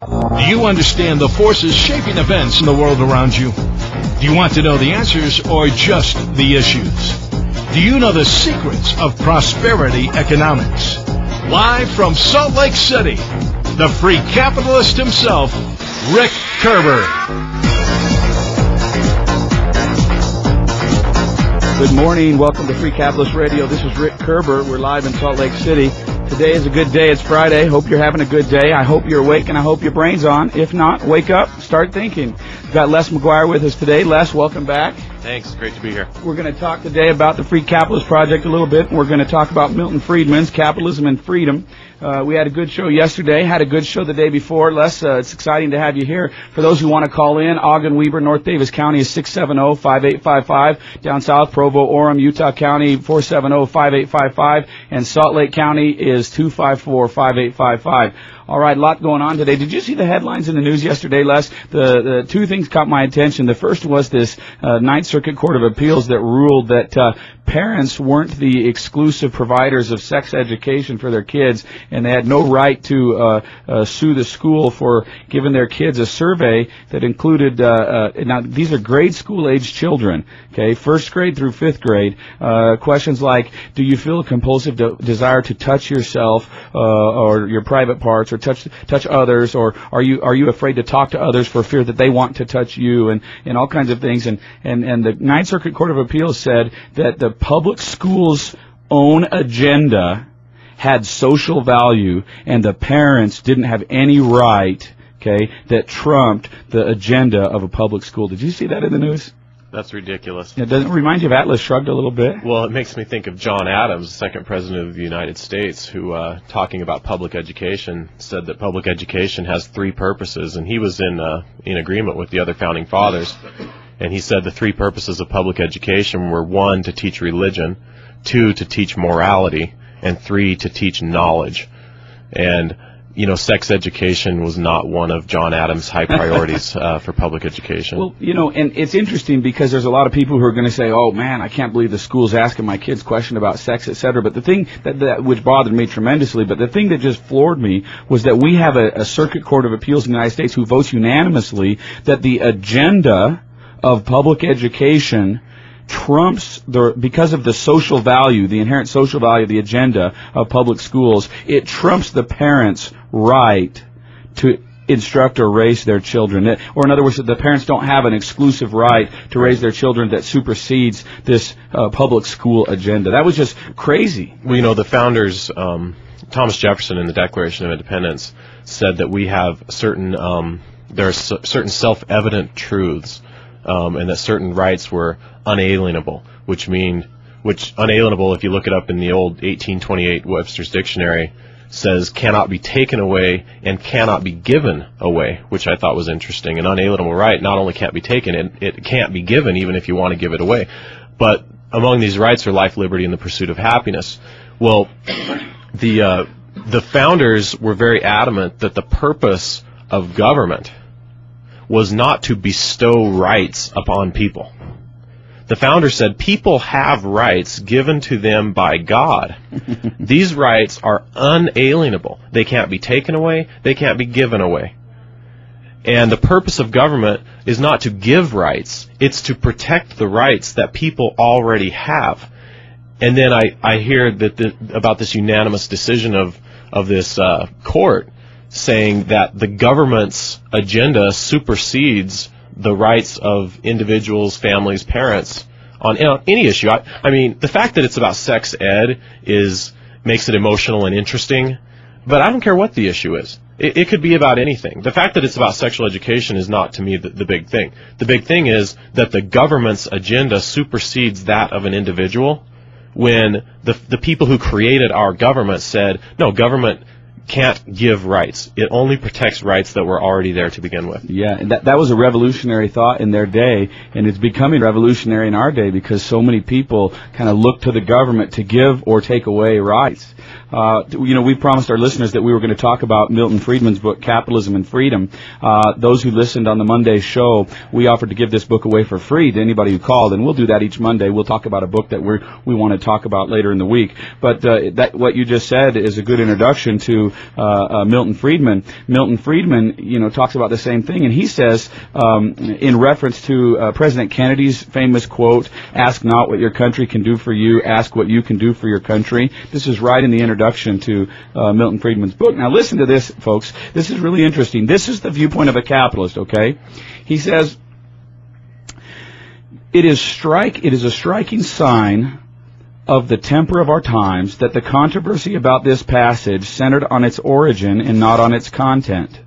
Do you understand the forces shaping events in the world around you? Do you want to know the answers or just the issues? Do you know the secrets of prosperity economics? Live from Salt Lake City, the free capitalist himself, Rick Koerber. Good morning. Welcome to Free Capitalist Radio. This is Rick Koerber. We're live in Salt Lake City. Today is a good day. It's Friday. Hope you're having a good day. I hope you're awake and I hope your brain's on. If not, wake up, start thinking. We've got Les McGuire with us today. Les, welcome back. Thanks. Great to be here. We're going to talk today about the Free Capitalist Project a little bit. We're going to talk about Milton Friedman's Capitalism and Freedom. Uh, we had a good show yesterday, had a good show the day before. Les, uh, it's exciting to have you here. For those who want to call in, Ogden Weber, North Davis County is 670-5855. Down south, Provo, Orem, Utah County, 470-5855. And Salt Lake County is 254-5855. All right, a lot going on today. Did you see the headlines in the news yesterday, Les? The, the two things caught my attention. The first was this uh, Ninth Circuit Court of Appeals that ruled that uh, parents weren't the exclusive providers of sex education for their kids, and they had no right to uh, uh, sue the school for giving their kids a survey that included. Uh, uh, now, these are grade school age children, okay, first grade through fifth grade. Uh, questions like, do you feel a compulsive de- desire to touch yourself uh, or your private parts, or touch touch others, or are you are you afraid to talk to others for fear that they want to touch you, and and all kinds of things. And and and the Ninth Circuit Court of Appeals said that the public schools' own agenda had social value, and the parents didn't have any right. Okay, that trumped the agenda of a public school. Did you see that in the news? That's ridiculous. It doesn't remind you of Atlas Shrugged a little bit. Well, it makes me think of John Adams, the second president of the United States, who, uh, talking about public education, said that public education has three purposes, and he was in uh, in agreement with the other founding fathers. And he said the three purposes of public education were one to teach religion, two to teach morality, and three to teach knowledge. And you know, sex education was not one of John Adams' high priorities uh, for public education. Well, you know, and it's interesting because there's a lot of people who are going to say, "Oh man, I can't believe the school's asking my kids question about sex, etc." But the thing that, that which bothered me tremendously, but the thing that just floored me was that we have a, a circuit court of appeals in the United States who votes unanimously that the agenda of public education trumps the because of the social value, the inherent social value, of the agenda of public schools. It trumps the parents' right to instruct or raise their children. Or in other words, the parents don't have an exclusive right to raise their children that supersedes this uh, public school agenda. That was just crazy. Well, you know, the founders, um, Thomas Jefferson in the Declaration of Independence said that we have certain, um, there are certain self-evident truths, um, and that certain rights were unalienable, which mean, which unalienable, if you look it up in the old 1828 Webster's Dictionary, says cannot be taken away and cannot be given away, which I thought was interesting. An unalienable right not only can't be taken, it, it can't be given even if you want to give it away. But among these rights are life, liberty, and the pursuit of happiness. Well, the uh, the founders were very adamant that the purpose of government was not to bestow rights upon people. The founder said people have rights given to them by God. These rights are unalienable. They can't be taken away, they can't be given away. And the purpose of government is not to give rights, it's to protect the rights that people already have. And then I, I hear that the, about this unanimous decision of, of this uh, court saying that the government's agenda supersedes the rights of individuals, families, parents on any issue. I, I mean, the fact that it's about sex ed is makes it emotional and interesting, but I don't care what the issue is. It, it could be about anything. The fact that it's about sexual education is not to me the, the big thing. The big thing is that the government's agenda supersedes that of an individual. When the the people who created our government said, no, government can't give rights. It only protects rights that were already there to begin with. Yeah, and that that was a revolutionary thought in their day, and it's becoming revolutionary in our day because so many people kind of look to the government to give or take away rights. Uh, you know, we promised our listeners that we were going to talk about Milton Friedman's book, Capitalism and Freedom. Uh, those who listened on the Monday show, we offered to give this book away for free to anybody who called, and we'll do that each Monday. We'll talk about a book that we we want to talk about later in the week. But uh, that what you just said is a good introduction to uh, uh, Milton Friedman. Milton Friedman, you know, talks about the same thing, and he says, um, in reference to uh, President Kennedy's famous quote, "Ask not what your country can do for you, ask what you can do for your country." This is right in the introduction to uh, Milton Friedman's book. Now, listen to this, folks. This is really interesting. This is the viewpoint of a capitalist. Okay, he says. It is strike. It is a striking sign of the temper of our times that the controversy about this passage centered on its origin and not on its content.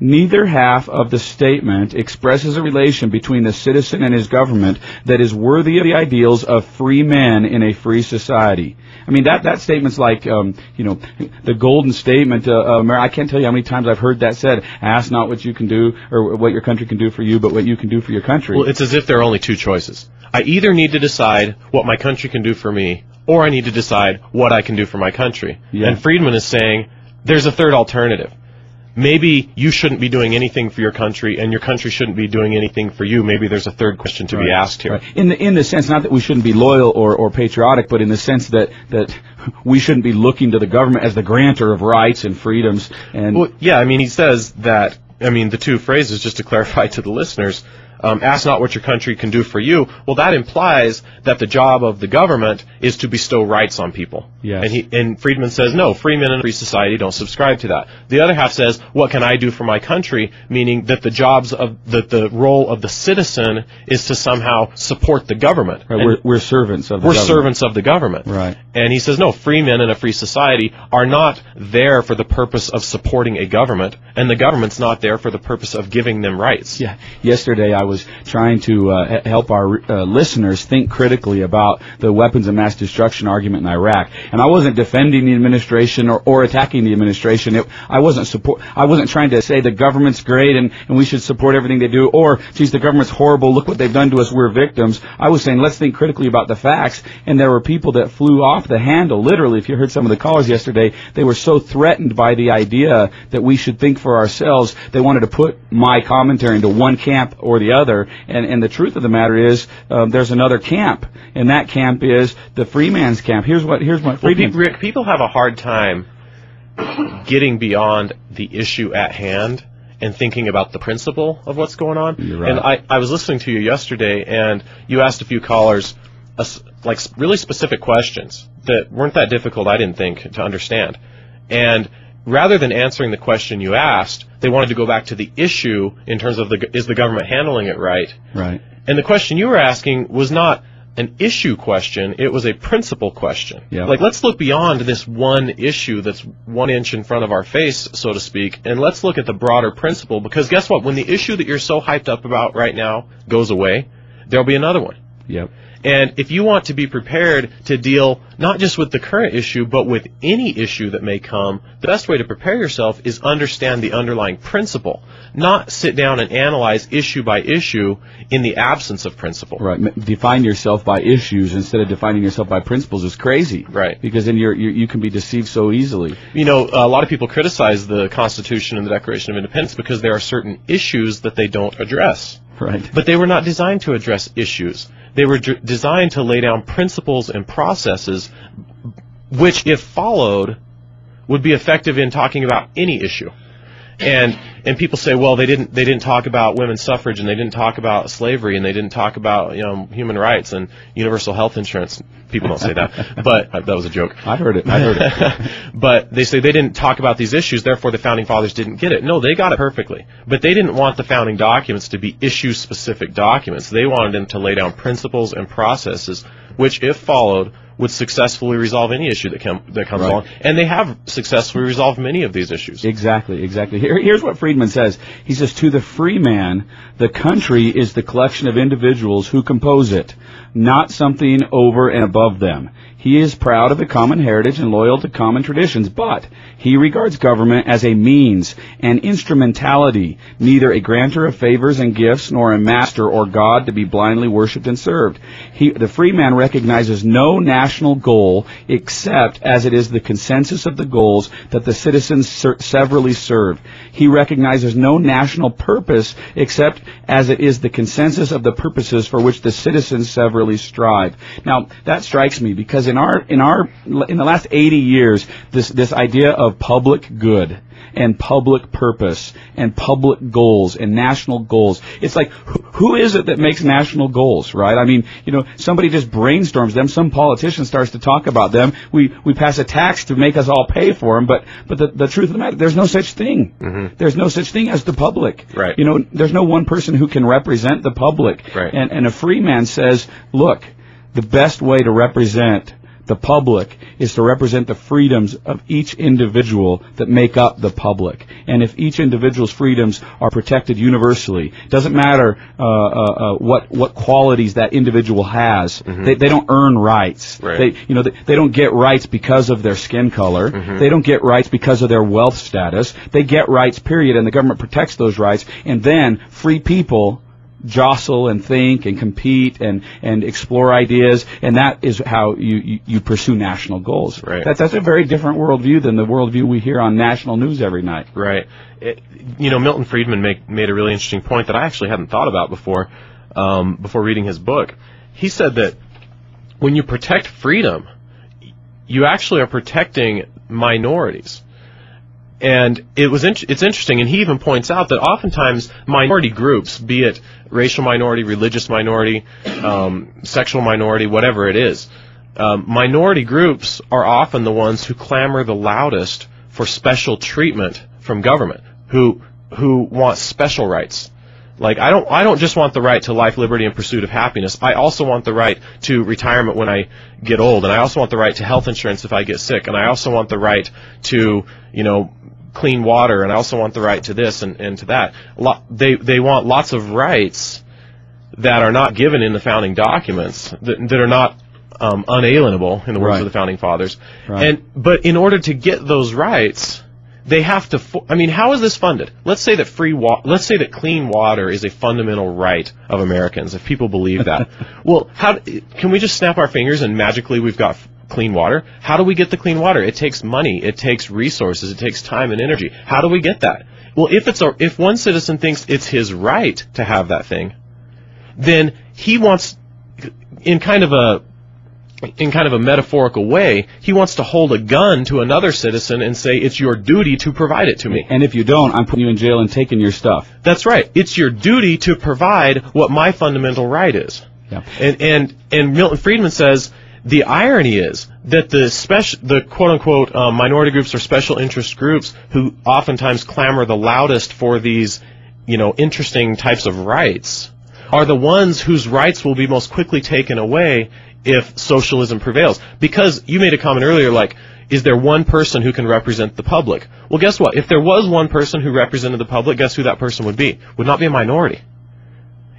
Neither half of the statement expresses a relation between the citizen and his government that is worthy of the ideals of free men in a free society. I mean, that, that statement's like, um, you know, the golden statement. Uh, uh, I can't tell you how many times I've heard that said, ask not what you can do or what your country can do for you, but what you can do for your country. Well, it's as if there are only two choices. I either need to decide what my country can do for me, or I need to decide what I can do for my country. Yeah. And Friedman is saying there's a third alternative. Maybe you shouldn't be doing anything for your country, and your country shouldn't be doing anything for you. Maybe there's a third question to be asked here. Right. In the in the sense, not that we shouldn't be loyal or, or patriotic, but in the sense that that we shouldn't be looking to the government as the grantor of rights and freedoms. And Well, yeah, I mean, he says that. I mean, the two phrases, just to clarify to the listeners, um, ask not what your country can do for you. Well, that implies that the job of the government is to bestow rights on people. Yes. And he and Friedman says no, free men in a free society don't subscribe to that. The other half says, what can I do for my country? Meaning that the jobs of that the role of the citizen is to somehow support the government. right, we're, we're servants of the we're government. servants of the government. Right. And he says, no, free men in a free society are not there for the purpose of supporting a government, and the government's not there for the purpose of giving them rights. Yeah. Yesterday, I was trying to uh, help our uh, listeners think critically about the weapons of mass destruction argument in Iraq, and I wasn't defending the administration or, or attacking the administration. It, I wasn't support. I wasn't trying to say the government's great and, and we should support everything they do, or geez, the government's horrible. Look what they've done to us. We're victims. I was saying let's think critically about the facts. And there were people that flew off the handle. Literally, if you heard some of the callers yesterday, they were so threatened by the idea that we should think for ourselves. They wanted to put my commentary into one camp or the other. And, and the truth of the matter is, um, there's another camp, and that camp is the free man's camp. Here's what here's what Well. Rick, people have a hard time getting beyond the issue at hand and thinking about the principle of what's going on. Right. And I, I was listening to you yesterday, and you asked a few callers a like really specific questions that weren't that difficult, I didn't think, to understand. And rather than answering the question you asked, they wanted to go back to the issue in terms of the is the government handling it right? right. And the question you were asking was not an issue question, it was a principle question. Yeah. Like, let's look beyond this one issue that's one inch in front of our face, so to speak, and let's look at the broader principle, because guess what? When the issue that you're so hyped up about right now goes away, there'll be another one. Yep. And if you want to be prepared to deal not just with the current issue, but with any issue that may come, the best way to prepare yourself is understand the underlying principle, not sit down and analyze issue by issue in the absence of principle. Right. Define yourself by issues instead of defining yourself by principles is crazy. Right. Because then you're, you you can be deceived so easily. You know, a lot of people criticize the Constitution and the Declaration of Independence because there are certain issues that they don't address. Right. But they were not designed to address issues. They were dr- designed to lay down principles and processes which, if followed, would be effective in talking about any issue. And and people say, well, they didn't they didn't talk about women's suffrage and they didn't talk about slavery and they didn't talk about you know human rights and universal health insurance. People don't say that, but uh, that was a joke. I heard it. I heard it. but they say they didn't talk about these issues, therefore the founding fathers didn't get it. No, they got it perfectly. But they didn't want the founding documents to be issue specific documents. They wanted them to lay down principles and processes which, if followed, would successfully resolve any issue that, com- that comes Right. along. And they have successfully resolved many of these issues. Exactly, exactly. Here, here's what Friedman says. He says, to the free man, the country is the collection of individuals who compose it, not something over and above them. He is proud of the common heritage and loyal to common traditions, but he regards government as a means, an instrumentality, neither a grantor of favors and gifts, nor a master or god to be blindly worshipped and served. He, the free man recognizes no national national goal except as it is the consensus of the goals that the citizens ser- severally serve. He recognizes no national purpose except as it is the consensus of the purposes for which the citizens severally strive. Now, that strikes me because in our, in our, in the last 80 years, this, this idea of public good and public purpose and public goals and national goals. It's like, who is it that makes national goals, right? I mean, you know, somebody just brainstorms them. Some politician starts to talk about them. We, we pass a tax to make us all pay for them. But, but the, the truth of the matter, there's no such thing. Mm-hmm. There's no such thing as the public. Right. You know, there's no one person who can represent the public. Right. And, and a free man says, look, the best way to represent the public is to represent the freedoms of each individual that make up the public. And if each individual's freedoms are protected universally, doesn't matter uh, uh, uh, what what qualities that individual has. They, they don't earn rights. Right. They you know they, they don't get rights because of their skin color. They don't get rights because of their wealth status. They get rights. Period. And the government protects those rights. And then free people jostle and think and compete and, and explore ideas, and that is how you, you, you pursue national goals. Right. That, that's a very different worldview than the worldview we hear on national news every night. Right. It, you know, Milton Friedman make, made a really interesting point that I actually hadn't thought about before, um, before reading his book. He said that when you protect freedom, you actually are protecting minorities. And it was in, it's interesting, and he even points out that oftentimes minority groups, be it racial minority, religious minority, um, sexual minority, whatever it is, um, minority groups are often the ones who clamor the loudest for special treatment from government, who who want special rights. Like I don't I don't just want the right to life, liberty, and pursuit of happiness. I also want the right to retirement when I get old, and I also want the right to health insurance if I get sick, and I also want the right to you know clean water, and I also want the right to this and, and to that. Lo- they they want lots of rights that are not given in the founding documents that, that are not um, unalienable in the words Right. of the founding fathers. Right. And but in order to get those rights, they have to. Fo- I mean, how is this funded? Let's say that free wa- Let's say that clean water is a fundamental right of Americans. If people believe that, well, how d- can we just snap our fingers and magically we've got clean water? How do we get the clean water? It takes money. It takes resources. It takes time and energy. How do we get that? Well, if it's a, if one citizen thinks it's his right to have that thing, then he wants, in kind of a in kind of a metaphorical way, he wants to hold a gun to another citizen and say, it's your duty to provide it to me. And if you don't, I'm putting you in jail and taking your stuff. That's right. It's your duty to provide what my fundamental right is. Yeah. And, and, and Milton Friedman says, the irony is that the special, the quote unquote um, minority groups or special interest groups who oftentimes clamor the loudest for these, you know, interesting types of rights are the ones whose rights will be most quickly taken away if socialism prevails. Because you made a comment earlier like, is there one person who can represent the public? Well, guess what? If there was one person who represented the public, guess who that person would be? Would not be a minority.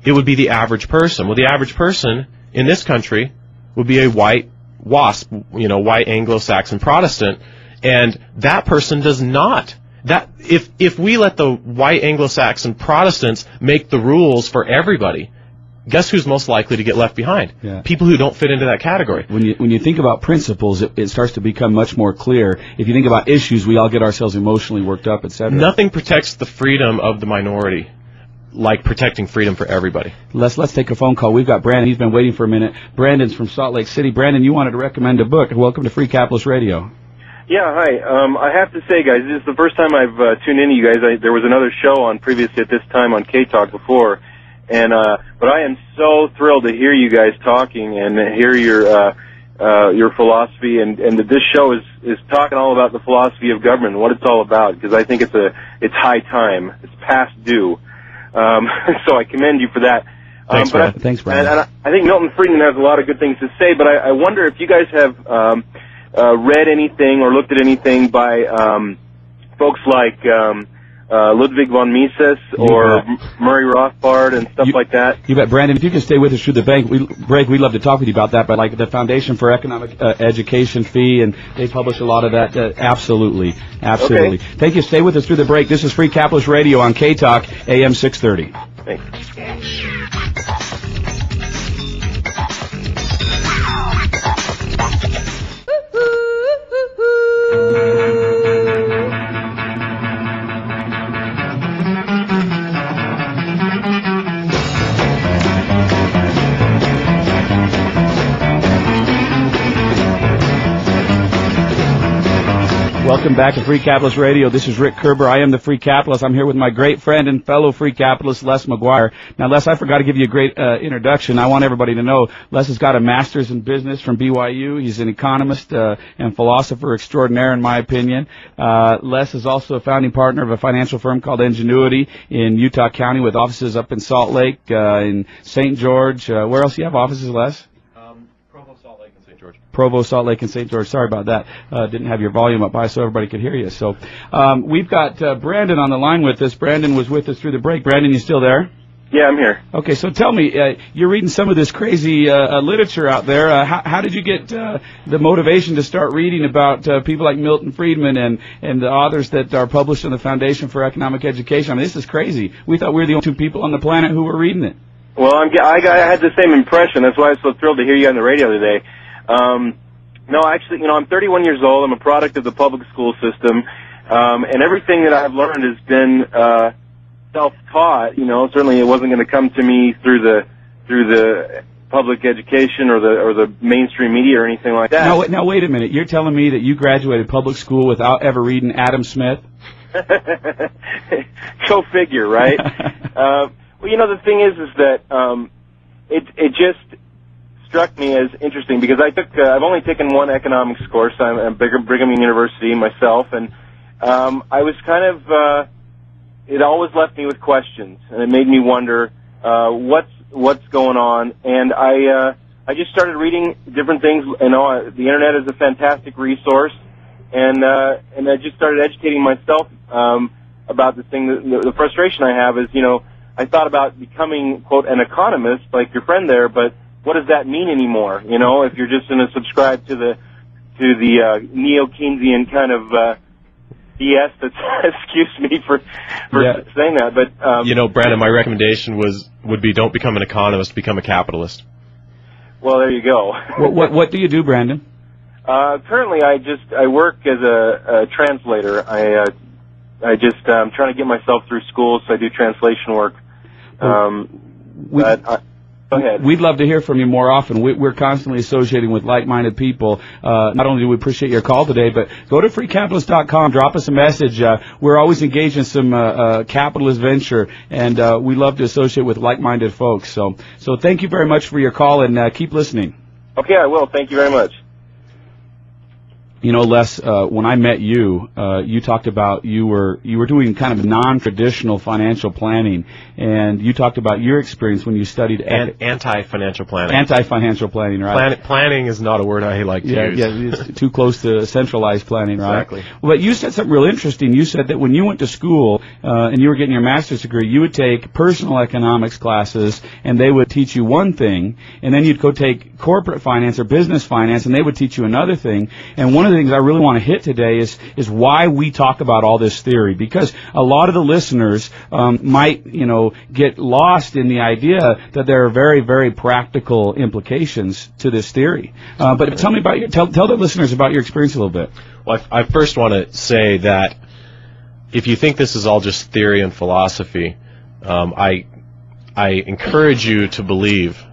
It would be the average person. Well, the average person in this country would be a white WASP, you know, white Anglo-Saxon Protestant, and that person does not. That if if we let the white Anglo-Saxon Protestants make the rules for everybody, guess who's most likely to get left behind? Yeah. People who don't fit into that category. When you when you think about principles, it, it starts to become much more clear. If you think about issues, we all get ourselves emotionally worked up, etc. Nothing protects the freedom of the minority like protecting freedom for everybody. Let's let's take a phone call. We've got Brandon. He's been waiting for a minute. Brandon's from Salt Lake City. Brandon, you wanted to recommend a book. Welcome to Free Capitalist Radio. Yeah, hi. Um, I have to say, guys, this is the first time I've uh, tuned in to you guys. I, there was another show on previously at this time on K Talk before, and uh, but I am so thrilled to hear you guys talking and hear your uh, uh, your philosophy, and and that this show is is talking all about the philosophy of government and what it's all about. Because I think it's a it's high time. It's past due. Um, so I commend you for that. Thanks, um, but I, Thanks, Brad. And, and I, I think Milton Friedman has a lot of good things to say, but I, I wonder if you guys have um, uh, read anything or looked at anything by um, folks like um, uh, Ludwig von Mises or Murray Rothbard and stuff You- like that. You bet, Brandon. If you can stay with us through the bank, we, break, we'd love to talk with you about that. But like the Foundation for Economic uh, Education FEE, and they publish a lot of that. Uh, absolutely, absolutely. Okay. Thank you. Stay with us through the break. This is Free Capitalist Radio on K Talk AM six thirty. Thanks. Welcome back to Free Capitalist Radio. This is Rick Koerber. I am the Free Capitalist. I'm here with my great friend and fellow Free Capitalist, Les McGuire. Now, Les, I forgot to give you a great uh, introduction. I want everybody to know Les has got a master's in business from BYU. He's an economist uh, and philosopher extraordinaire, in my opinion. Uh, Les is also a founding partner of a financial firm called Ingenuity in Utah County with offices up in Salt Lake, uh, in St. George. Uh, where else do you have offices, Les? Provo, Salt Lake, and St. George. Sorry about that. Uh, didn't have your volume up high so everybody could hear you. So um, we've got uh, Brandon on the line with us. Brandon was with us through the break. Brandon, you still there? Yeah, I'm here. Okay, so tell me, uh, you're reading some of this crazy uh, uh, literature out there. Uh, how, how did you get uh, the motivation to start reading about uh, people like Milton Friedman and, and the authors that are published in the Foundation for Economic Education? I mean, this is crazy. We thought we were the only two people on the planet who were reading it. Well, I'm, I, got, I had the same impression. That's why I was so thrilled to hear you on the radio today. Um, no, actually, you know, I'm 31 years old. I'm a product of the public school system, um, and everything that I've learned has been uh, self-taught. You know, certainly it wasn't going to come to me through the through the public education or the or the mainstream media or anything like that. Now, now wait a minute. You're telling me that you graduated public school without ever reading Adam Smith? Go figure, right? uh, well, you know, the thing is, is that um, it it just struck me as interesting because I took uh, I've only taken one economics course. I'm at Brigham University myself, and um, I was kind of uh, it always left me with questions, and it made me wonder uh, what's what's going on. And I uh, I just started reading different things. You know, the internet is a fantastic resource, and uh, and I just started educating myself um, about this thing. The, the frustration I have is, you know, I thought about becoming quote an economist like your friend there, but what does that mean anymore? You know, if you're just going to subscribe to the to the uh, neo Keynesian kind of uh, BS. That's excuse me for for Yeah. saying that, but um, You know, Brandon, my recommendation was would be don't become an economist, become a capitalist. well, there you go. what, what, what do you do, Brandon? Uh, currently, I just I work as a, a translator. I uh, I just I'm um, trying to get myself through school, so I do translation work. Um, We- but I, go ahead. We'd love to hear from you more often. We, we're constantly associating with like-minded people. Uh, not only do we appreciate your call today, but go to freecapitalist.com, drop us a message. Uh, we're always engaged in some uh, uh, capitalist venture, and uh, we love to associate with like-minded folks. So, so thank you very much for your call, and uh, keep listening. okay, I will. Thank you very much. You know, Les, uh, when I met you, uh, you talked about you were you were doing kind of non-traditional financial planning, and you talked about your experience when you studied And anti-financial planning. anti-financial planning, right? Plan- planning is not a word I like to Yeah, use. yeah, it's too close to centralized planning, right? Exactly. Well, but you said something real interesting. You said that when you went to school uh, and you were getting your master's degree, you would take personal economics classes, and they would teach you one thing, and then you'd go take corporate finance or business finance, and they would teach you another thing. And one of the things I really want to hit today is is why we talk about all this theory, because a lot of the listeners um, might, you know, get lost in the idea that there are very, very practical implications to this theory. Uh, but tell me about your tell tell the listeners about your experience a little bit. Well, I, I first want to say that if you think this is all just theory and philosophy, um, I I encourage you to believe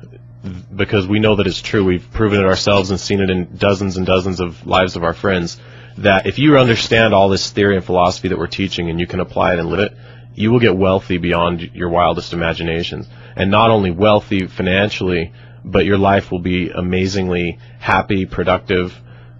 because we know that it's true. We've proven it ourselves and seen it in dozens and dozens of lives of our friends. That if you understand all this theory and philosophy that we're teaching and you can apply it and live it, you will get wealthy beyond your wildest imaginations. And not only wealthy financially, but your life will be amazingly happy, productive,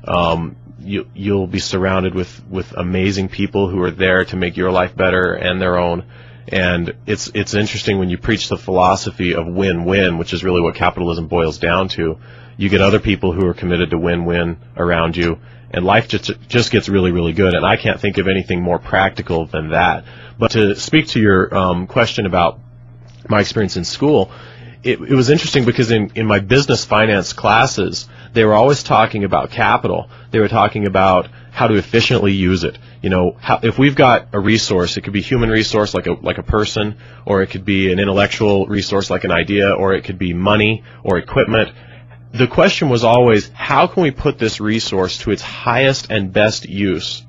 um, you, you'll be surrounded with, with amazing people who are there to make your life better and their own. And it's, it's interesting when you preach the philosophy of win-win, which is really what capitalism boils down to. You get other people who are committed to win-win around you, and life just, just gets really, really good. And I can't think of anything more practical than that. But to speak to your um, question about my experience in school, it, it was interesting because in, in my business finance classes, they were always talking about capital. They were talking about how to efficiently use it. You know, how, if we've got a resource, it could be human resource like a like a person, or it could be an intellectual resource like an idea, or it could be money or equipment. The question was always, how can we put this resource to its highest and best use?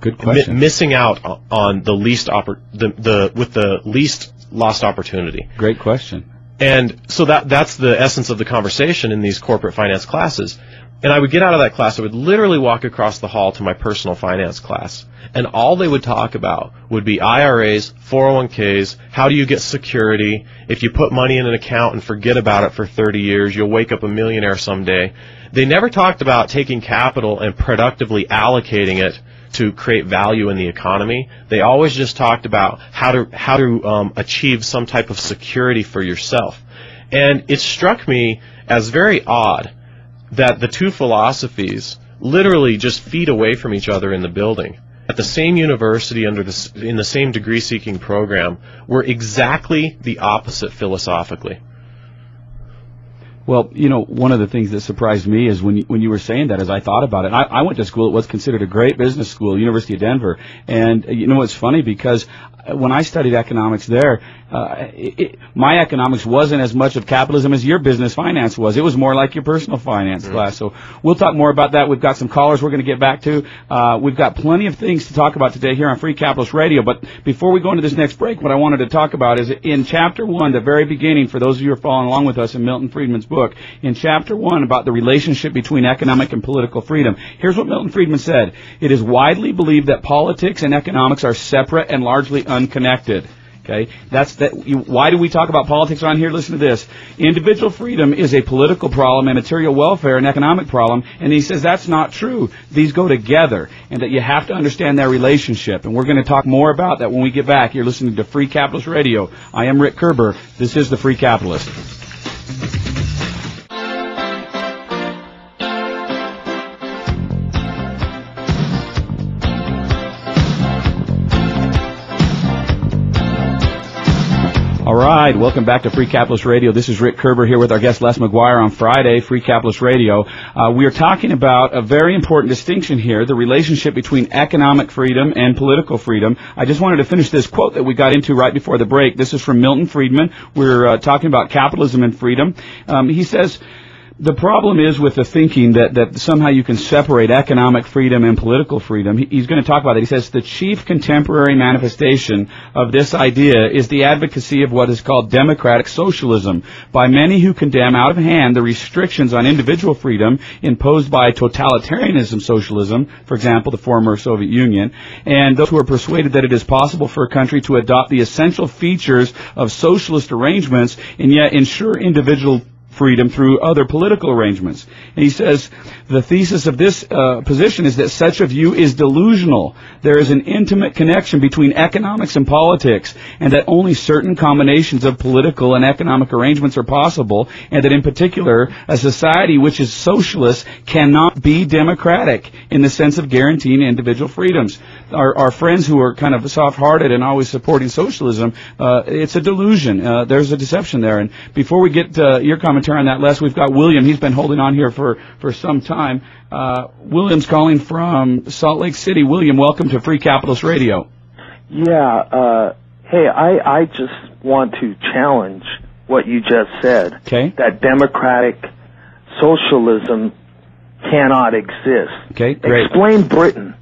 Good mi- question. missing out on the least oppor- the, the with the least lost opportunity. Great question. And so that that's the essence of the conversation in these corporate finance classes. And I would get out of that class, I would literally walk across the hall to my personal finance class. And all they would talk about would be IRAs, 401ks, how do you get security? If you put money in an account and forget about it for 30 years, you'll wake up a millionaire someday. They never talked about taking capital and productively allocating it to create value in the economy. They always just talked about how to how to um, achieve some type of security for yourself. And it struck me as very odd that the two philosophies literally just feet away from each other in the building at the same university under the in the same degree seeking program were exactly the opposite philosophically. Well, you know, one of the things that surprised me is when you, when you were saying that, as I thought about it, I, I went to school. It was considered a great business school, University of Denver, and uh, you know, it's funny because when I studied economics there, uh, it, my economics wasn't as much of capitalism as your business finance was. It was more like your personal finance mm-hmm. class. So we'll talk more about that. We've got some callers we're going to get back to. Uh, we've got plenty of things to talk about today here on Free Capitalist Radio. But before we go into this next break, what I wanted to talk about is in chapter one, the very beginning, for those of you who are following along with us in Milton Friedman's book, in chapter one about the relationship between economic and political freedom. Here's what Milton Friedman said. It is widely believed that politics and economics are separate and largely unconnected. Okay, that's that. Why do we talk about politics on here? Listen to this: individual freedom is a political problem, and material welfare an economic problem. And he says that's not true. These go together, and that you have to understand their relationship. And we're going to talk more about that when we get back. You're listening to Free Capitalist Radio. I am Rick Koerber. This is the Free Capitalist. Right, welcome back to Free Capitalist Radio. This is Rick Koerber here with our guest Les McGuire on Friday, Free Capitalist Radio. Uh, we are talking about a very important distinction here, the relationship between economic freedom and political freedom. I just wanted to finish this quote that we got into right before the break. This is from Milton Friedman. We're uh, talking about capitalism and freedom. Um, he says, the problem is with the thinking that, that somehow you can separate economic freedom and political freedom. He, he's going to talk about it. He says the chief contemporary manifestation of this idea is the advocacy of what is called democratic socialism by many who condemn out of hand the restrictions on individual freedom imposed by totalitarianism socialism, for example, the former Soviet Union, and those who are persuaded that it is possible for a country to adopt the essential features of socialist arrangements and yet ensure individual freedom through other political arrangements. And he says the thesis of this uh, position is that such a view is delusional. There is an intimate connection between economics and politics, and that only certain combinations of political and economic arrangements are possible, and that in particular, a society which is socialist cannot be democratic in the sense of guaranteeing individual freedoms. Our, our friends who are kind of soft-hearted and always supporting socialism, uh, it's a delusion. Uh, there's a deception there. And before we get uh, your commentary on that, Les, we've got William. He's been holding on here for, for some time. Uh, William's calling from Salt Lake City. William, welcome to Free Capitalist Radio. Yeah. Uh, hey, I, I just want to challenge what you just said. Okay. That democratic socialism cannot exist. Okay, great. Explain Britain.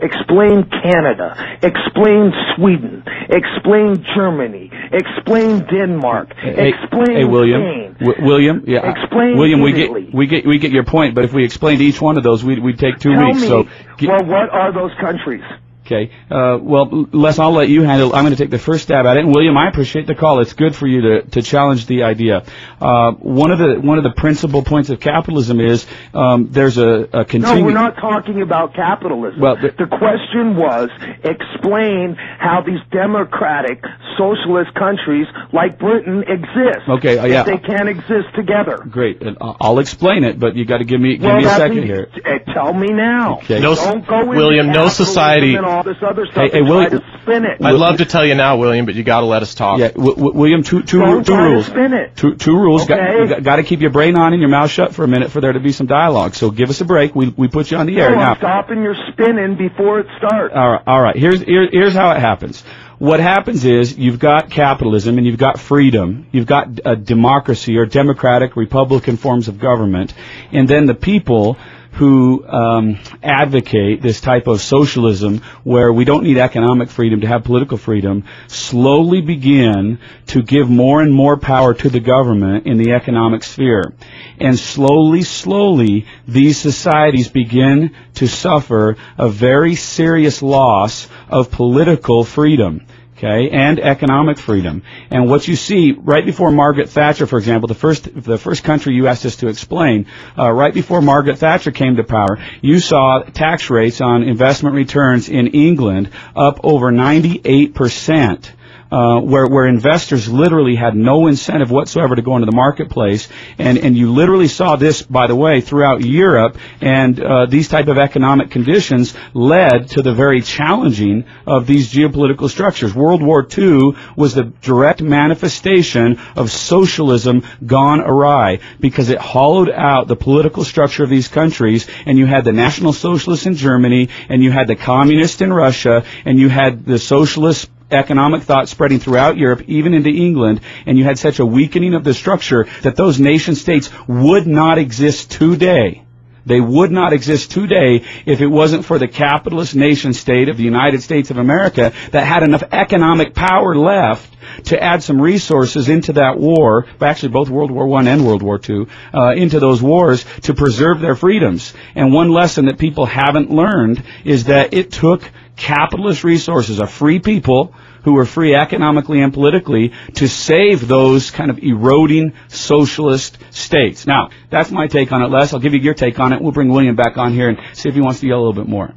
Explain Canada. Explain Sweden. Explain Germany. Explain Denmark. Hey, explain hey, William. Spain. W- William, yeah. Explain William, we get we get we get your point, but if we explained each one of those, we'd we'd take two Tell weeks. me, so get- well, what are those countries? Okay. Uh, well, Les, I'll let you handle. I'm going to take the first stab at it. And William, I appreciate the call. It's good for you to, to challenge the idea. Uh, one of the one of the principal points of capitalism is um, there's a, a No, we're not talking about capitalism. Well, the- the question was explain how these democratic socialist countries like Britain exist. Okay, uh, yeah. If they can't exist together. Great. And I- I'll explain it, but you got to give me give well, me a second means- here. uh, Tell me now. Okay. No, Don't go William, no capitalism society. And all this other stuff Hey, hey, and try William- to spin it. I'd love to tell you now, William, but you got to let us talk. Yeah, w- w- William, two two Don't two try to rules. spin it. Two two rules. Okay. Got, got to keep your brain on and your mouth shut for a minute for there to be some dialogue. So give us a break. We we put you on the air No, now. I'm stopping your spinning before it starts. All right, all right. Here's here, here's how it happens. What happens is you've got capitalism and you've got freedom. You've got a democracy or democratic republican forms of government, and then the people who um, advocate this type of socialism where we don't need economic freedom to have political freedom slowly begin to give more and more power to the government in the economic sphere. And slowly, slowly, these societies begin to suffer a very serious loss of political freedom okay, and economic freedom. And what you see right before Margaret Thatcher, for example, the first the first country you asked us to explain, uh, right before Margaret Thatcher came to power, you saw tax rates on investment returns in England up over 98 percent uh, where where investors literally had no incentive whatsoever to go into the marketplace, and and you literally saw this, by the way, throughout Europe, and uh, these type of economic conditions led to the very challenging of these geopolitical structures. World War II was the direct manifestation of socialism gone awry because it hollowed out the political structure of these countries, and you had the National Socialists in Germany, and you had the Communists in Russia, and you had the Socialist economic thought spreading throughout Europe, even into England, and you had such a weakening of the structure that those nation states would not exist today. They would not exist today if it wasn't for the capitalist nation state of the United States of America that had enough economic power left to add some resources into that war, actually both World War One and World War Two, uh, into those wars to preserve their freedoms. And one lesson that people haven't learned is that it took capitalist resources, a free people who are free economically and politically to save those kind of eroding socialist states. Now, that's my take on it, Les. I'll give you your take on it. We'll bring William back on here and see if he wants to yell a little bit more.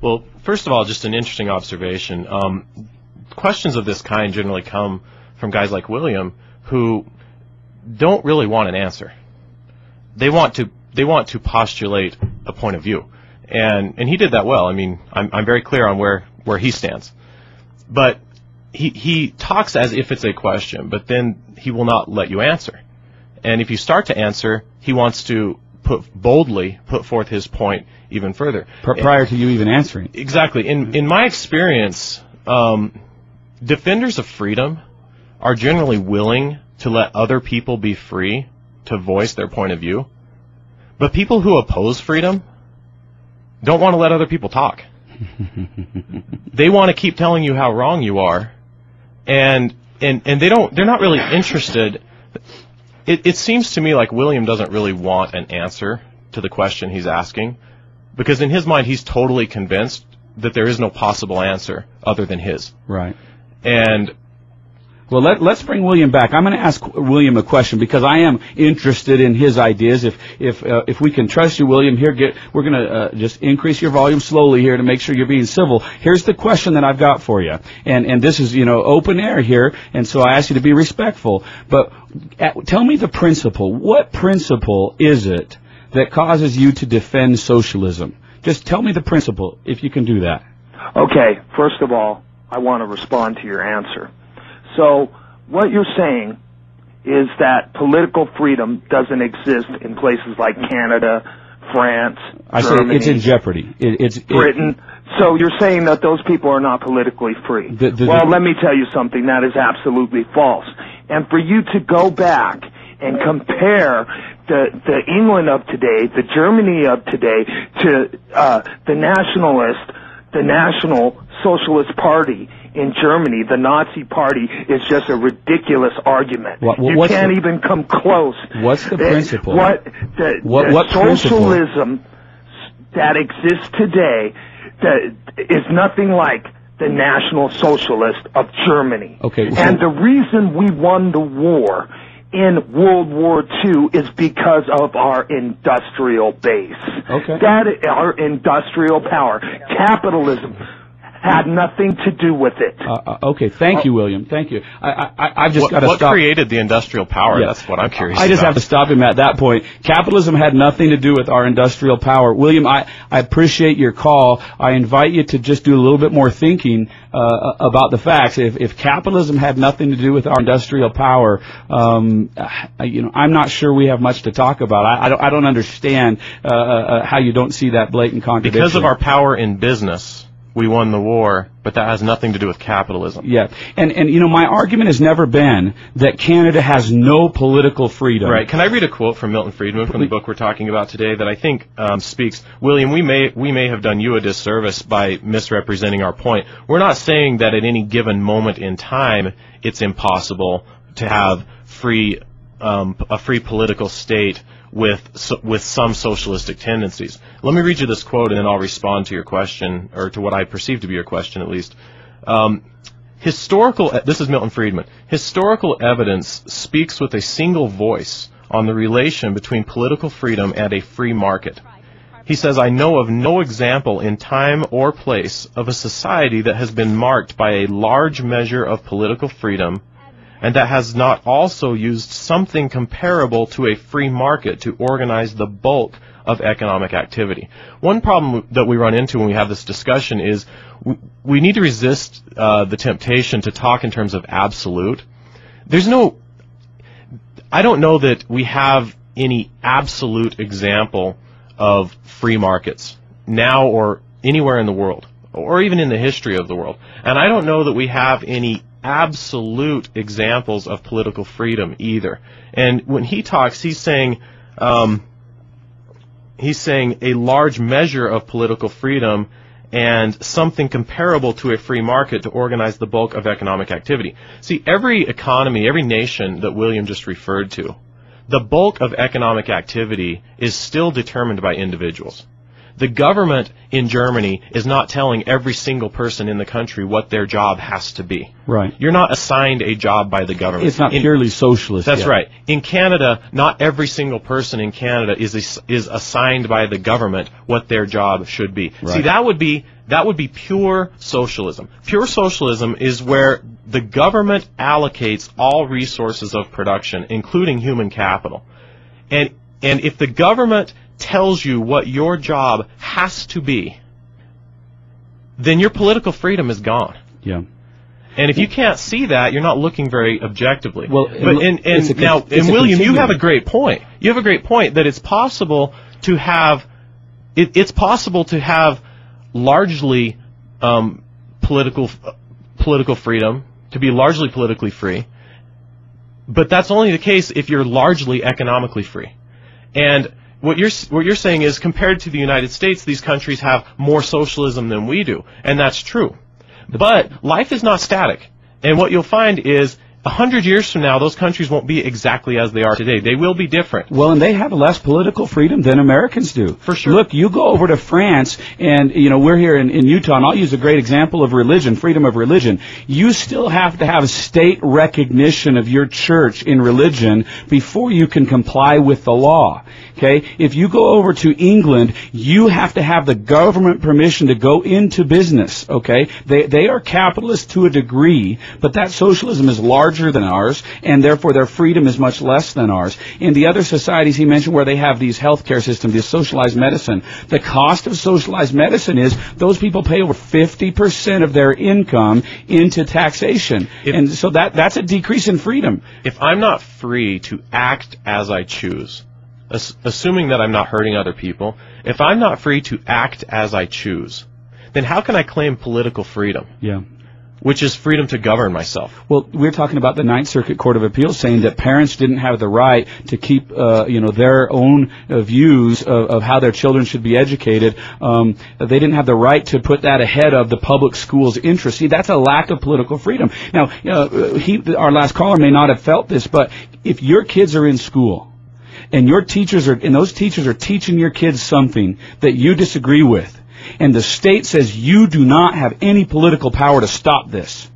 Well, first of all, just an interesting observation. Um, questions of this kind generally come from guys like William who don't really want an answer. They want to they want to postulate a point of view and and he did that well. I mean, I'm I'm very clear on where where he stands, but he he talks as if it's a question, but then he will not let you answer. And if you start to answer, he wants to put boldly put forth his point even further prior to you even answering. Exactly. In in my experience, um, defenders of freedom are generally willing to let other people be free to voice their point of view. But people who oppose freedom don't want to let other people talk. they want to keep telling you how wrong you are, and and and they don't. They're not really interested. It, it seems to me like William doesn't really want an answer to the question he's asking, because in his mind he's totally convinced that there is no possible answer other than his. Right. And well, let, us bring William back. I'm going to ask William a question because I am interested in his ideas. If if uh, if we can trust you, William, here get we're going to uh, just increase your volume slowly here to make sure you're being civil. Here's the question that I've got for you, and and this is you know open air here, and so I ask you to be respectful. But at, uh, tell me the principle. What principle is it that causes you to defend socialism? Just tell me the principle, if you can do that. Okay. First of all, I want to respond to your answer. So what you're saying is that political freedom doesn't exist in places like Canada, France, I Germany, say it's in jeopardy. It, it's Britain. It, so you're saying that those people are not politically free. The, the, well, the, let me tell you something. That is absolutely false. And for you to go back and compare the the England of today, the Germany of today, to uh, the nationalist, the National Socialist Party in Germany, the Nazi Party, is just a ridiculous argument. What, you can't the, even come close. What's the principle? What the, what, the what socialism principle? that exists today that is nothing like the National Socialist of Germany. Okay. So and the reason we won the war in World War II is because of our industrial base. Okay. That our industrial power, capitalism had nothing to do with it. Uh, uh, okay, thank you, William. Thank you. I, I, I've just got to stop. What created the industrial power? Yeah. That's what I'm curious. I just about. have to stop him at that point. Capitalism had nothing to do with our industrial power. William, I, I appreciate your call. I invite you to just do a little bit more thinking uh, about the facts. If, if capitalism had nothing to do with our industrial power, um, you know, I'm not sure we have much to talk about. I, I don't, I don't understand uh, uh, how you don't see that blatant contradiction. Because of our power in business we won the war, but that has nothing to do with capitalism. Yeah, and and you know my argument has never been that Canada has no political freedom. Right. Can I read a quote from Milton Friedman from the book we're talking about today that I think um, speaks? William, we may we may have done you a disservice by misrepresenting our point. We're not saying that at any given moment in time it's impossible to have free um, a free political state with so, with some socialistic tendencies. Let me read you this quote, and then I'll respond to your question, or to what I perceive to be your question, at least. Um, historical. This is Milton Friedman. Historical evidence speaks with a single voice on the relation between political freedom and a free market. He says, I know of no example in time or place of a society that has been marked by a large measure of political freedom and that has not also used something comparable to a free market to organize the bulk of economic activity. One problem that we run into when we have this discussion is we, need to resist uh, the temptation to talk in terms of absolute. There's no, I don't know that we have any absolute example of free markets now or anywhere in the world or even in the history of the world. And I don't know that we have any absolute examples of political freedom either. And when he talks, he's saying, um, he's saying a large measure of political freedom and something comparable to a free market to organize the bulk of economic activity. See, every economy, every nation that William just referred to, the bulk of economic activity is still determined by individuals the government in Germany is not telling every single person in the country what their job has to be. Right. You're not assigned a job by the government. It's not in, purely socialist. That's yet. right. In Canada, not every single person in Canada is is assigned by the government what their job should be. Right. See, that would be that would be pure socialism. Pure socialism is where the government allocates all resources of production, including human capital. And and if the government tells you what your job has to be, then your political freedom is gone. Yeah. And if you can't see that, you're not looking very objectively. Well, but and, and now, and William, you have a great point. You have a great point that it's possible to have, it, it's possible to have largely um, political political freedom, to be largely politically free. But that's only the case if you're largely economically free. And what you're what you're saying is compared to the United States, these countries have more socialism than we do, and that's true. But life is not static, and what you'll find is a hundred years from now, those countries won't be exactly as they are today. They will be different. Well, and they have less political freedom than Americans do. For sure. Look, you go over to France, and you know we're here in, in Utah, and I'll use a great example of religion, freedom of religion. You still have to have state recognition of your church in religion before you can comply with the law. Okay? If you go over to England, you have to have the government permission to go into business. Okay? They, they are capitalists to a degree, but that socialism is larger than ours, and therefore their freedom is much less than ours. In the other societies he mentioned where they have these healthcare systems, this socialized medicine, the cost of socialized medicine is those people pay over 50% of their income into taxation. If, and so that, that's a decrease in freedom. If I'm not free to act as I choose, assuming that I'm not hurting other people, if I'm not free to act as I choose, then how can I claim political freedom? Yeah. Which is freedom to govern myself. Well, we're talking about the Ninth Circuit Court of Appeals saying that parents didn't have the right to keep, uh, you know, their own uh, views of, of, how their children should be educated. Um, they didn't have the right to put that ahead of the public school's interest. See, that's a lack of political freedom. Now, know, he, our last caller may not have felt this, but if your kids are in school and your teachers are, and those teachers are teaching your kids something that you disagree with, and the state says you do not have any political power to stop this,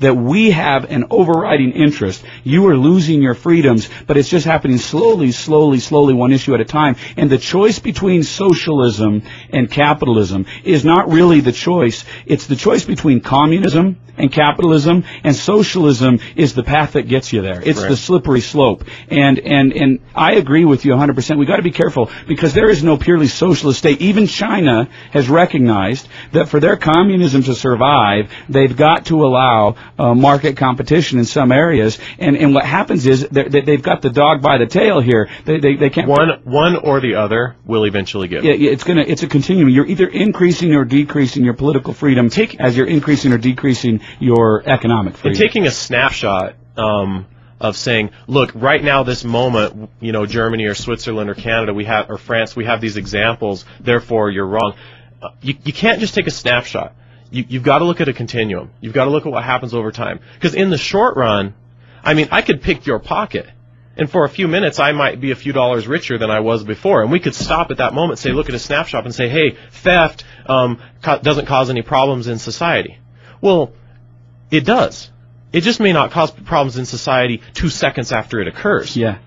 that we have an overriding interest. You are losing your freedoms, but it's just happening slowly, slowly, slowly, one issue at a time. And the choice between socialism and capitalism is not really the choice. It's the choice between communism And capitalism and socialism is the path that gets you there. It's right. the slippery slope. And, and, and I agree with you 100%. We got to be careful because there is no purely socialist state. Even China has recognized that for their communism to survive, they've got to allow uh, market competition in some areas. And, and what happens is they've got the dog by the tail here. They, they, they can't. One, one or the other will eventually give. Yeah, it's gonna, it's a continuum. You're either increasing or decreasing your political freedom Take, as you're increasing or decreasing your economic freedom. And taking a snapshot, um, of saying, look, right now, this moment, you know, Germany or Switzerland or Canada, we have, or France, we have these examples. Therefore, you're wrong. Uh, you, you can't just take a snapshot. You, you've got to look at a continuum. You've got to look at what happens over time. Because in the short run, I mean, I could pick your pocket. And for a few minutes, I might be a few dollars richer than I was before. And we could stop at that moment, say, look at a snapshot and say, hey, theft um, co- doesn't cause any problems in society. Well, it does. It just may not cause problems in society two seconds after it occurs. Yeah.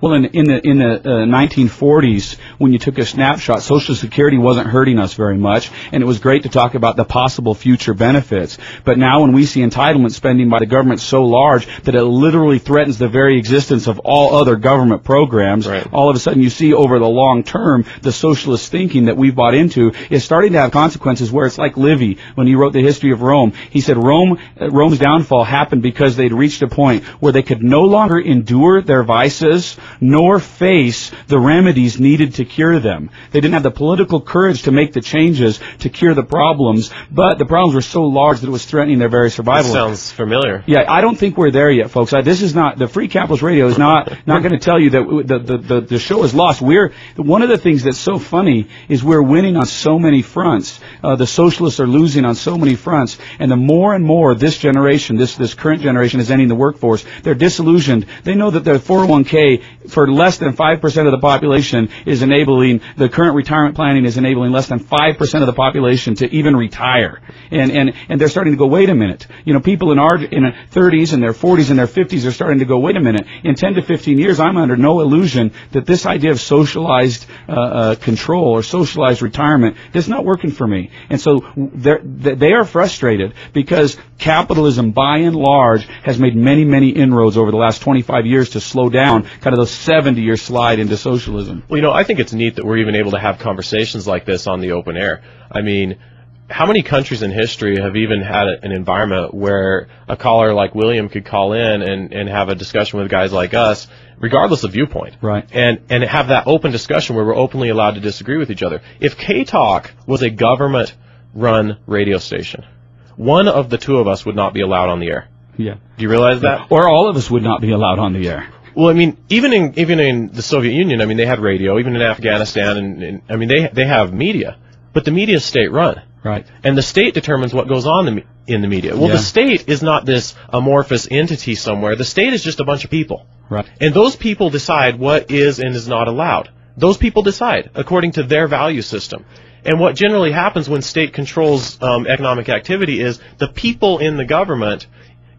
Well, in, in the in the uh, 1940s, when you took a snapshot, Social Security wasn't hurting us very much, and it was great to talk about the possible future benefits. But now, when we see entitlement spending by the government so large that it literally threatens the very existence of all other government programs, right. all of a sudden you see over the long term the socialist thinking that we've bought into is starting to have consequences. Where it's like Livy when he wrote the history of Rome. He said Rome uh, Rome's downfall happened because they'd reached a point where they could no longer endure their vices nor face the remedies needed to cure them. They didn't have the political courage to make the changes to cure the problems, but the problems were so large that it was threatening their very survival. That sounds familiar. Yeah, I don't think we're there yet, folks. I, this is not the Free Capitalist Radio is not not going to tell you that the, the the the show is lost. We're one of the things that's so funny is we're winning on so many fronts. Uh, the socialists are losing on so many fronts, and the more and more this generation, this this current generation is ending the workforce, they're disillusioned. They know that their 401k for less than 5% of the population is enabling, the current retirement planning is enabling less than 5% of the population to even retire. And, and, and they're starting to go, wait a minute. You know, people in our, in their 30s and their 40s and their 50s are starting to go, wait a minute. In 10 to 15 years, I'm under no illusion that this idea of socialized, uh, uh, control or socialized retirement is not working for me. And so they are frustrated because capitalism by and large has made many, many inroads over the last 25 years to slow down kind of those 70 year slide into socialism. Well, you know, I think it's neat that we're even able to have conversations like this on the open air. I mean, how many countries in history have even had an environment where a caller like William could call in and, and have a discussion with guys like us, regardless of viewpoint, right? And and have that open discussion where we're openly allowed to disagree with each other. If K Talk was a government-run radio station, one of the two of us would not be allowed on the air. Yeah. Do you realize that? Or all of us would not be allowed on the air. Well, I mean, even in even in the Soviet Union, I mean, they had radio. Even in Afghanistan, and, and I mean, they they have media, but the media is state run. Right. And the state determines what goes on in the media. Well, yeah. the state is not this amorphous entity somewhere. The state is just a bunch of people. Right. And those people decide what is and is not allowed. Those people decide according to their value system. And what generally happens when state controls um, economic activity is the people in the government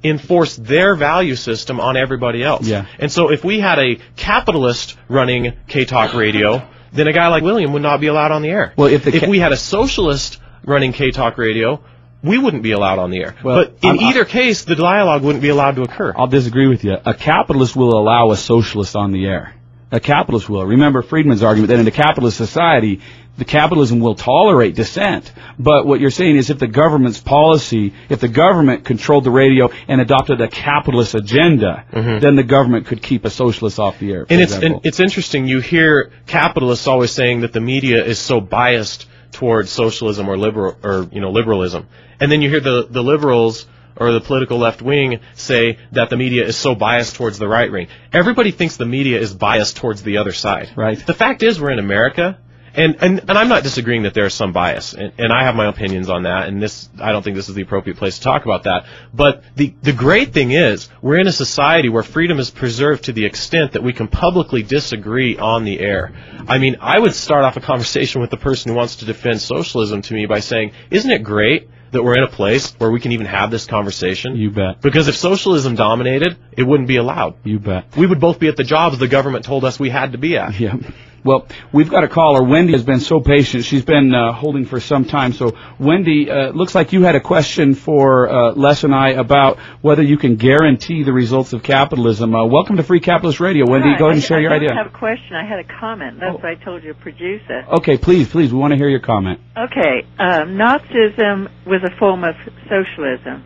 enforce their value system on everybody else. Yeah. And so if we had a capitalist running K-Talk radio, then a guy like William would not be allowed on the air. Well, if, if we had a socialist running K-Talk radio, we wouldn't be allowed on the air. Well, but in I'm, either case, the dialogue wouldn't be allowed to occur. I'll disagree with you. A capitalist will allow a socialist on the air. A capitalist will. Remember Friedman's argument that in a capitalist society, the capitalism will tolerate dissent. But what you're saying is if the government's policy, if the government controlled the radio and adopted a capitalist agenda, mm-hmm. then the government could keep a socialist off the air. And it's, and it's interesting. You hear capitalists always saying that the media is so biased towards socialism or liberal or you know liberalism, and then you hear the the liberals or the political left wing say that the media is so biased towards the right wing. Everybody thinks the media is biased towards the other side. Right. The fact is, we're in America, and, and, and I'm not disagreeing that there's some bias, and, and I have my opinions on that, and this, I don't think this is the appropriate place to talk about that. But the, the great thing is, we're in a society where freedom is preserved to the extent that we can publicly disagree on the air. I mean, I would start off a conversation with the person who wants to defend socialism to me by saying, isn't it great that we're in a place where we can even have this conversation? You bet. Because if socialism dominated, it wouldn't be allowed. You bet. We would both be at the jobs the government told us we had to be at. Yeah. Well, we've got a caller. Wendy has been so patient. She's been uh, holding for some time. So, Wendy, uh, looks like you had a question for uh, Les and I about whether you can guarantee the results of capitalism. Uh, welcome to Free Capitalist Radio. Wendy, Hi, go ahead and share I your idea. I have a question. I had a comment. That's oh. what I told you, producer. Okay, please, please. We want to hear your comment. Okay. Um, Nazism was a form of socialism.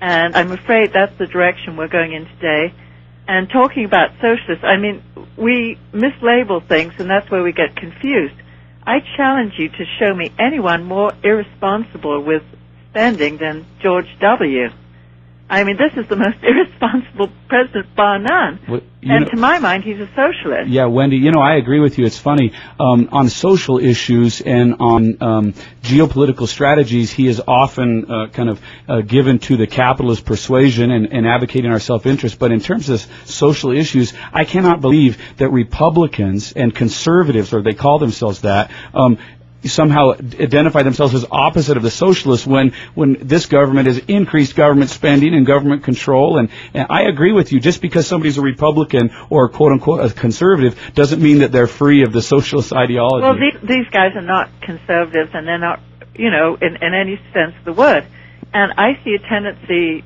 And I'm afraid that's the direction we're going in today. And talking about socialists, I mean, we mislabel things and that's where we get confused. I challenge you to show me anyone more irresponsible with spending than George W. I mean, this is the most irresponsible president bar none. Well, and know, to my mind, he's a socialist. Yeah, Wendy, you know, I agree with you. It's funny. Um, on social issues and on um, geopolitical strategies, he is often uh, kind of uh, given to the capitalist persuasion and, and advocating our self-interest. But in terms of social issues, I cannot believe that Republicans and conservatives, or they call themselves that, um, somehow identify themselves as opposite of the socialists when when this government has increased government spending and government control and, and I agree with you just because somebody's a Republican or quote unquote a conservative doesn't mean that they're free of the socialist ideology. Well, these, these guys are not conservatives and they're not you know in, in any sense of the word. And I see a tendency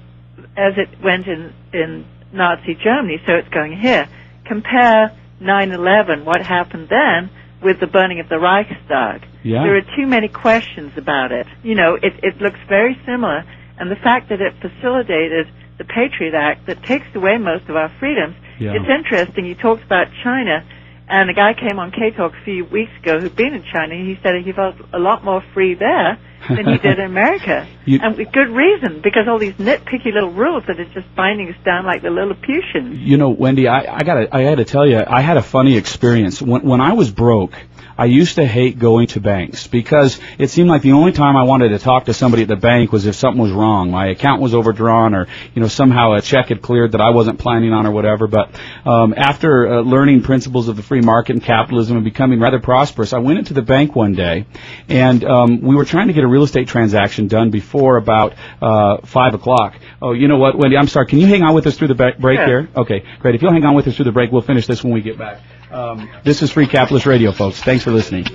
as it went in in Nazi Germany, so it's going here. Compare 9/11, what happened then with the burning of the Reichstag. Yeah. There are too many questions about it. You know, it, it looks very similar, and the fact that it facilitated the Patriot Act that takes away most of our freedoms. Yeah. It's interesting. You talked about China, and a guy came on K Talk a few weeks ago who'd been in China. He said he felt a lot more free there than he did in America, you, and with good reason because all these nitpicky little rules that are just binding us down like the Lilliputians. You know, Wendy, I, I got I had to tell you, I had a funny experience when when I was broke. I used to hate going to banks because it seemed like the only time I wanted to talk to somebody at the bank was if something was wrong. My account was overdrawn or, you know, somehow a check had cleared that I wasn't planning on or whatever. But um, after uh, learning principles of the free market and capitalism and becoming rather prosperous, I went into the bank one day and um, we were trying to get a real estate transaction done before about uh, 5 o'clock. Oh, you know what, Wendy, I'm sorry. Can you hang on with us through the break yeah. here? Okay, great. If you'll hang on with us through the break, we'll finish this when we get back. Um, this is Free Capitalist Radio, folks. Thanks for listening.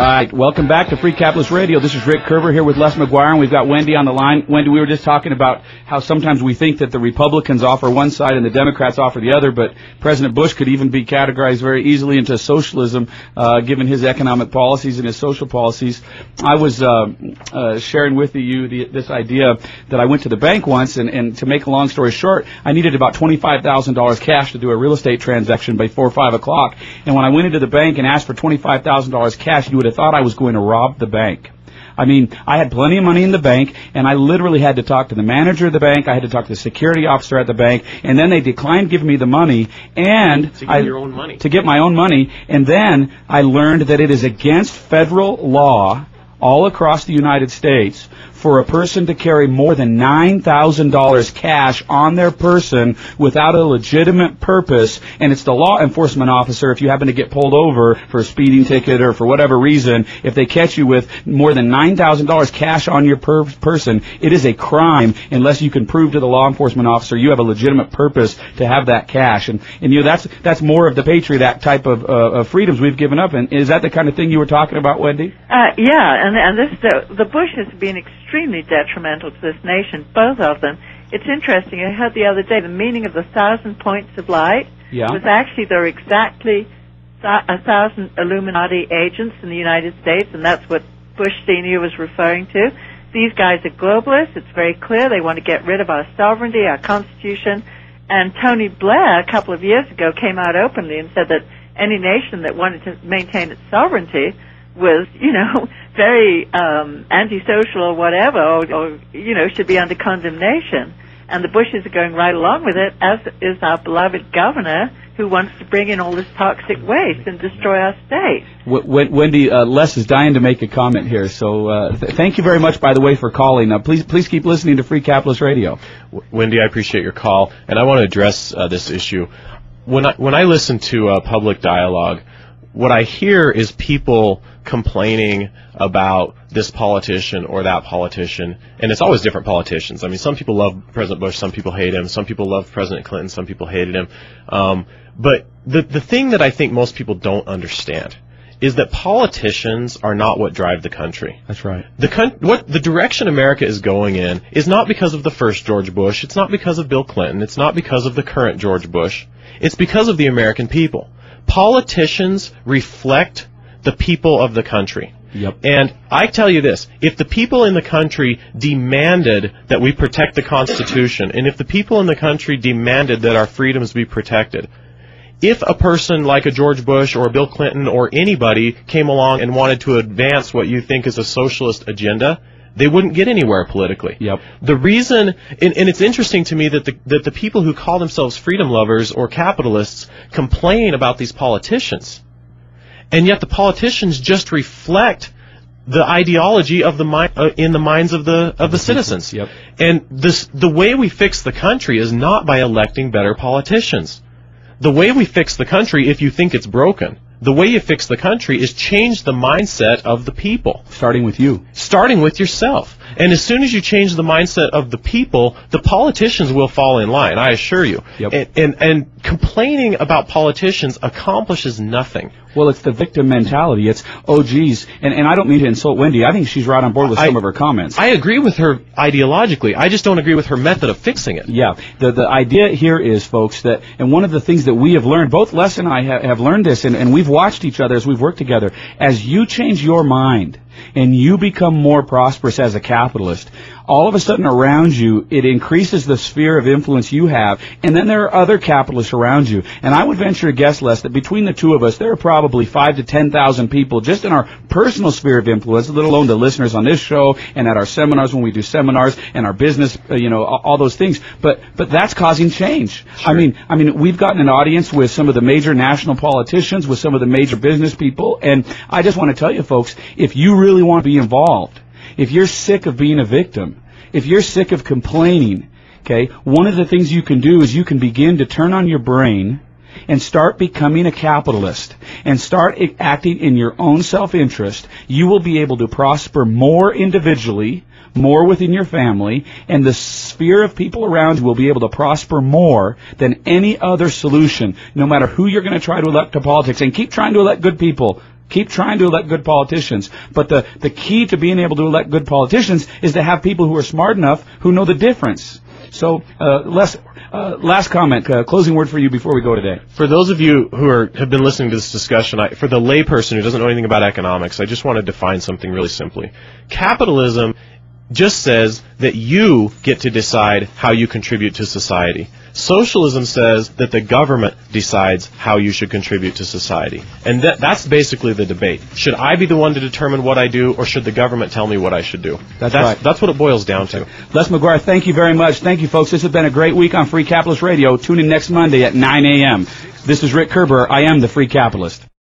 Right. Welcome back to Free Capitalist Radio. This is Rick Koerber here with Les McGuire, and we've got Wendy on the line. Wendy, we were just talking about how sometimes we think that the Republicans offer one side and the Democrats offer the other, but President Bush could even be categorized very easily into socialism, uh, given his economic policies and his social policies. I was uh, uh, sharing with you the, this idea that I went to the bank once, and, and to make a long story short, I needed about $25,000 cash to do a real estate transaction by 4 or 5 o'clock. And when I went into the bank and asked for $25,000 cash, you would have thought I was going to rob the bank. I mean, I had plenty of money in the bank, and I literally had to talk to the manager of the bank. I had to talk to the security officer at the bank, and then they declined giving me the money and to get I, your own money. To get my own money, and then I learned that it is against federal law all across the United States for a person to carry more than $9,000 cash on their person without a legitimate purpose, and it's the law enforcement officer, if you happen to get pulled over for a speeding ticket or for whatever reason, if they catch you with more than $9,000 cash on your per- person, it is a crime unless you can prove to the law enforcement officer you have a legitimate purpose to have that cash. And, and you know, that's, that's more of the Patriot Act type of, uh, of freedoms we've given up. And is that the kind of thing you were talking about, Wendy? Uh, yeah, and, and this, the, the Bush has been extremely detrimental to this nation, both of them. It's interesting. I heard the other day the meaning of the thousand points of light yeah. was actually there are exactly a thousand Illuminati agents in the United States, and that's what Bush Senior was referring to. These guys are globalists. It's very clear they want to get rid of our sovereignty, our constitution. And Tony Blair, a couple of years ago, came out openly and said that any nation that wanted to maintain its sovereignty was, you know, very um, antisocial or whatever, or, or you know, should be under condemnation. And the Bushes are going right along with it, as is our beloved governor, who wants to bring in all this toxic waste and destroy our state. W- Wendy, uh, Les is dying to make a comment here, so uh, th- thank you very much, by the way, for calling. Uh, please, please keep listening to Free Capitalist Radio. W- Wendy, I appreciate your call, and I want to address uh, this issue. When I when I listen to uh, public dialogue, what I hear is people complaining about this politician or that politician, and it's always different politicians. I mean, some people love President Bush, some people hate him, some people love President Clinton, some people hated him. Um, but the the thing that I think most people don't understand is that politicians are not what drive the country. That's right. The con- what the direction America is going in is not because of the first George Bush. It's not because of Bill Clinton. It's not because of the current George Bush. It's because of the American people. Politicians reflect the people of the country. Yep. And I tell you this, if the people in the country demanded that we protect the Constitution, and if the people in the country demanded that our freedoms be protected, if a person like a George Bush or a Bill Clinton or anybody came along and wanted to advance what you think is a socialist agenda, they wouldn't get anywhere politically. Yep. The reason, and, and, it's interesting to me that the that the people who call themselves freedom lovers or capitalists complain about these politicians, and yet the politicians just reflect the ideology of the mi- uh, in the minds of the of the citizens. Yep. And this the way we fix the country is not by electing better politicians. The way we fix the country, if you think it's broken, the way you fix the country is change the mindset of the people. Starting with you. Starting with yourself. And as soon as you change the mindset of the people, the politicians will fall in line, I assure you. Yep. And, and, and complaining about politicians accomplishes nothing. Well, it's the victim mentality. It's, oh, geez. And, and I don't mean to insult Wendy. I think she's right on board with I, some of her comments. I agree with her ideologically. I just don't agree with her method of fixing it. Yeah. The, the idea here is, folks, that, and one of the things that we have learned, both Les and I have, have learned this, and, and we've watched each other as we've worked together, as you change your mind, and you become more prosperous as a capitalist, all of a sudden around you, it increases the sphere of influence you have, and then there are other capitalists around you. And I would venture to guess, Les, that between the two of us, there are probably five to ten thousand people just in our personal sphere of influence, let alone the listeners on this show and at our seminars when we do seminars and our business, uh, you know, all, those things. But but that's causing change. Sure. I mean, I mean, we've gotten an audience with some of the major national politicians, with some of the major business people, and I just want to tell you, folks, if you really want to be involved, if you're sick of being a victim, if you're sick of complaining, okay, one of the things you can do is you can begin to turn on your brain and start becoming a capitalist and start acting in your own self-interest, you will be able to prosper more individually, more within your family, and the sphere of people around you will be able to prosper more than any other solution, no matter who you're going to try to elect to politics. And keep trying to elect good people. Keep trying to elect good politicians. But the, the key to being able to elect good politicians is to have people who are smart enough who know the difference. So, uh, Les, uh, last comment, uh, closing word for you before we go today. For those of you who are have been listening to this discussion, I, for the layperson who doesn't know anything about economics, I just want to define something really simply. Capitalism just says that you get to decide how you contribute to society. Socialism says that the government decides how you should contribute to society. And that, that's basically the debate. Should I be the one to determine what I do, or should the government tell me what I should do? That's, that's right. That's what it boils down to. Les McGuire, thank you very much. Thank you, folks. This has been a great week on Free Capitalist Radio. Tune in next Monday at 9 a.m. This is Rick Koerber. I am the Free Capitalist.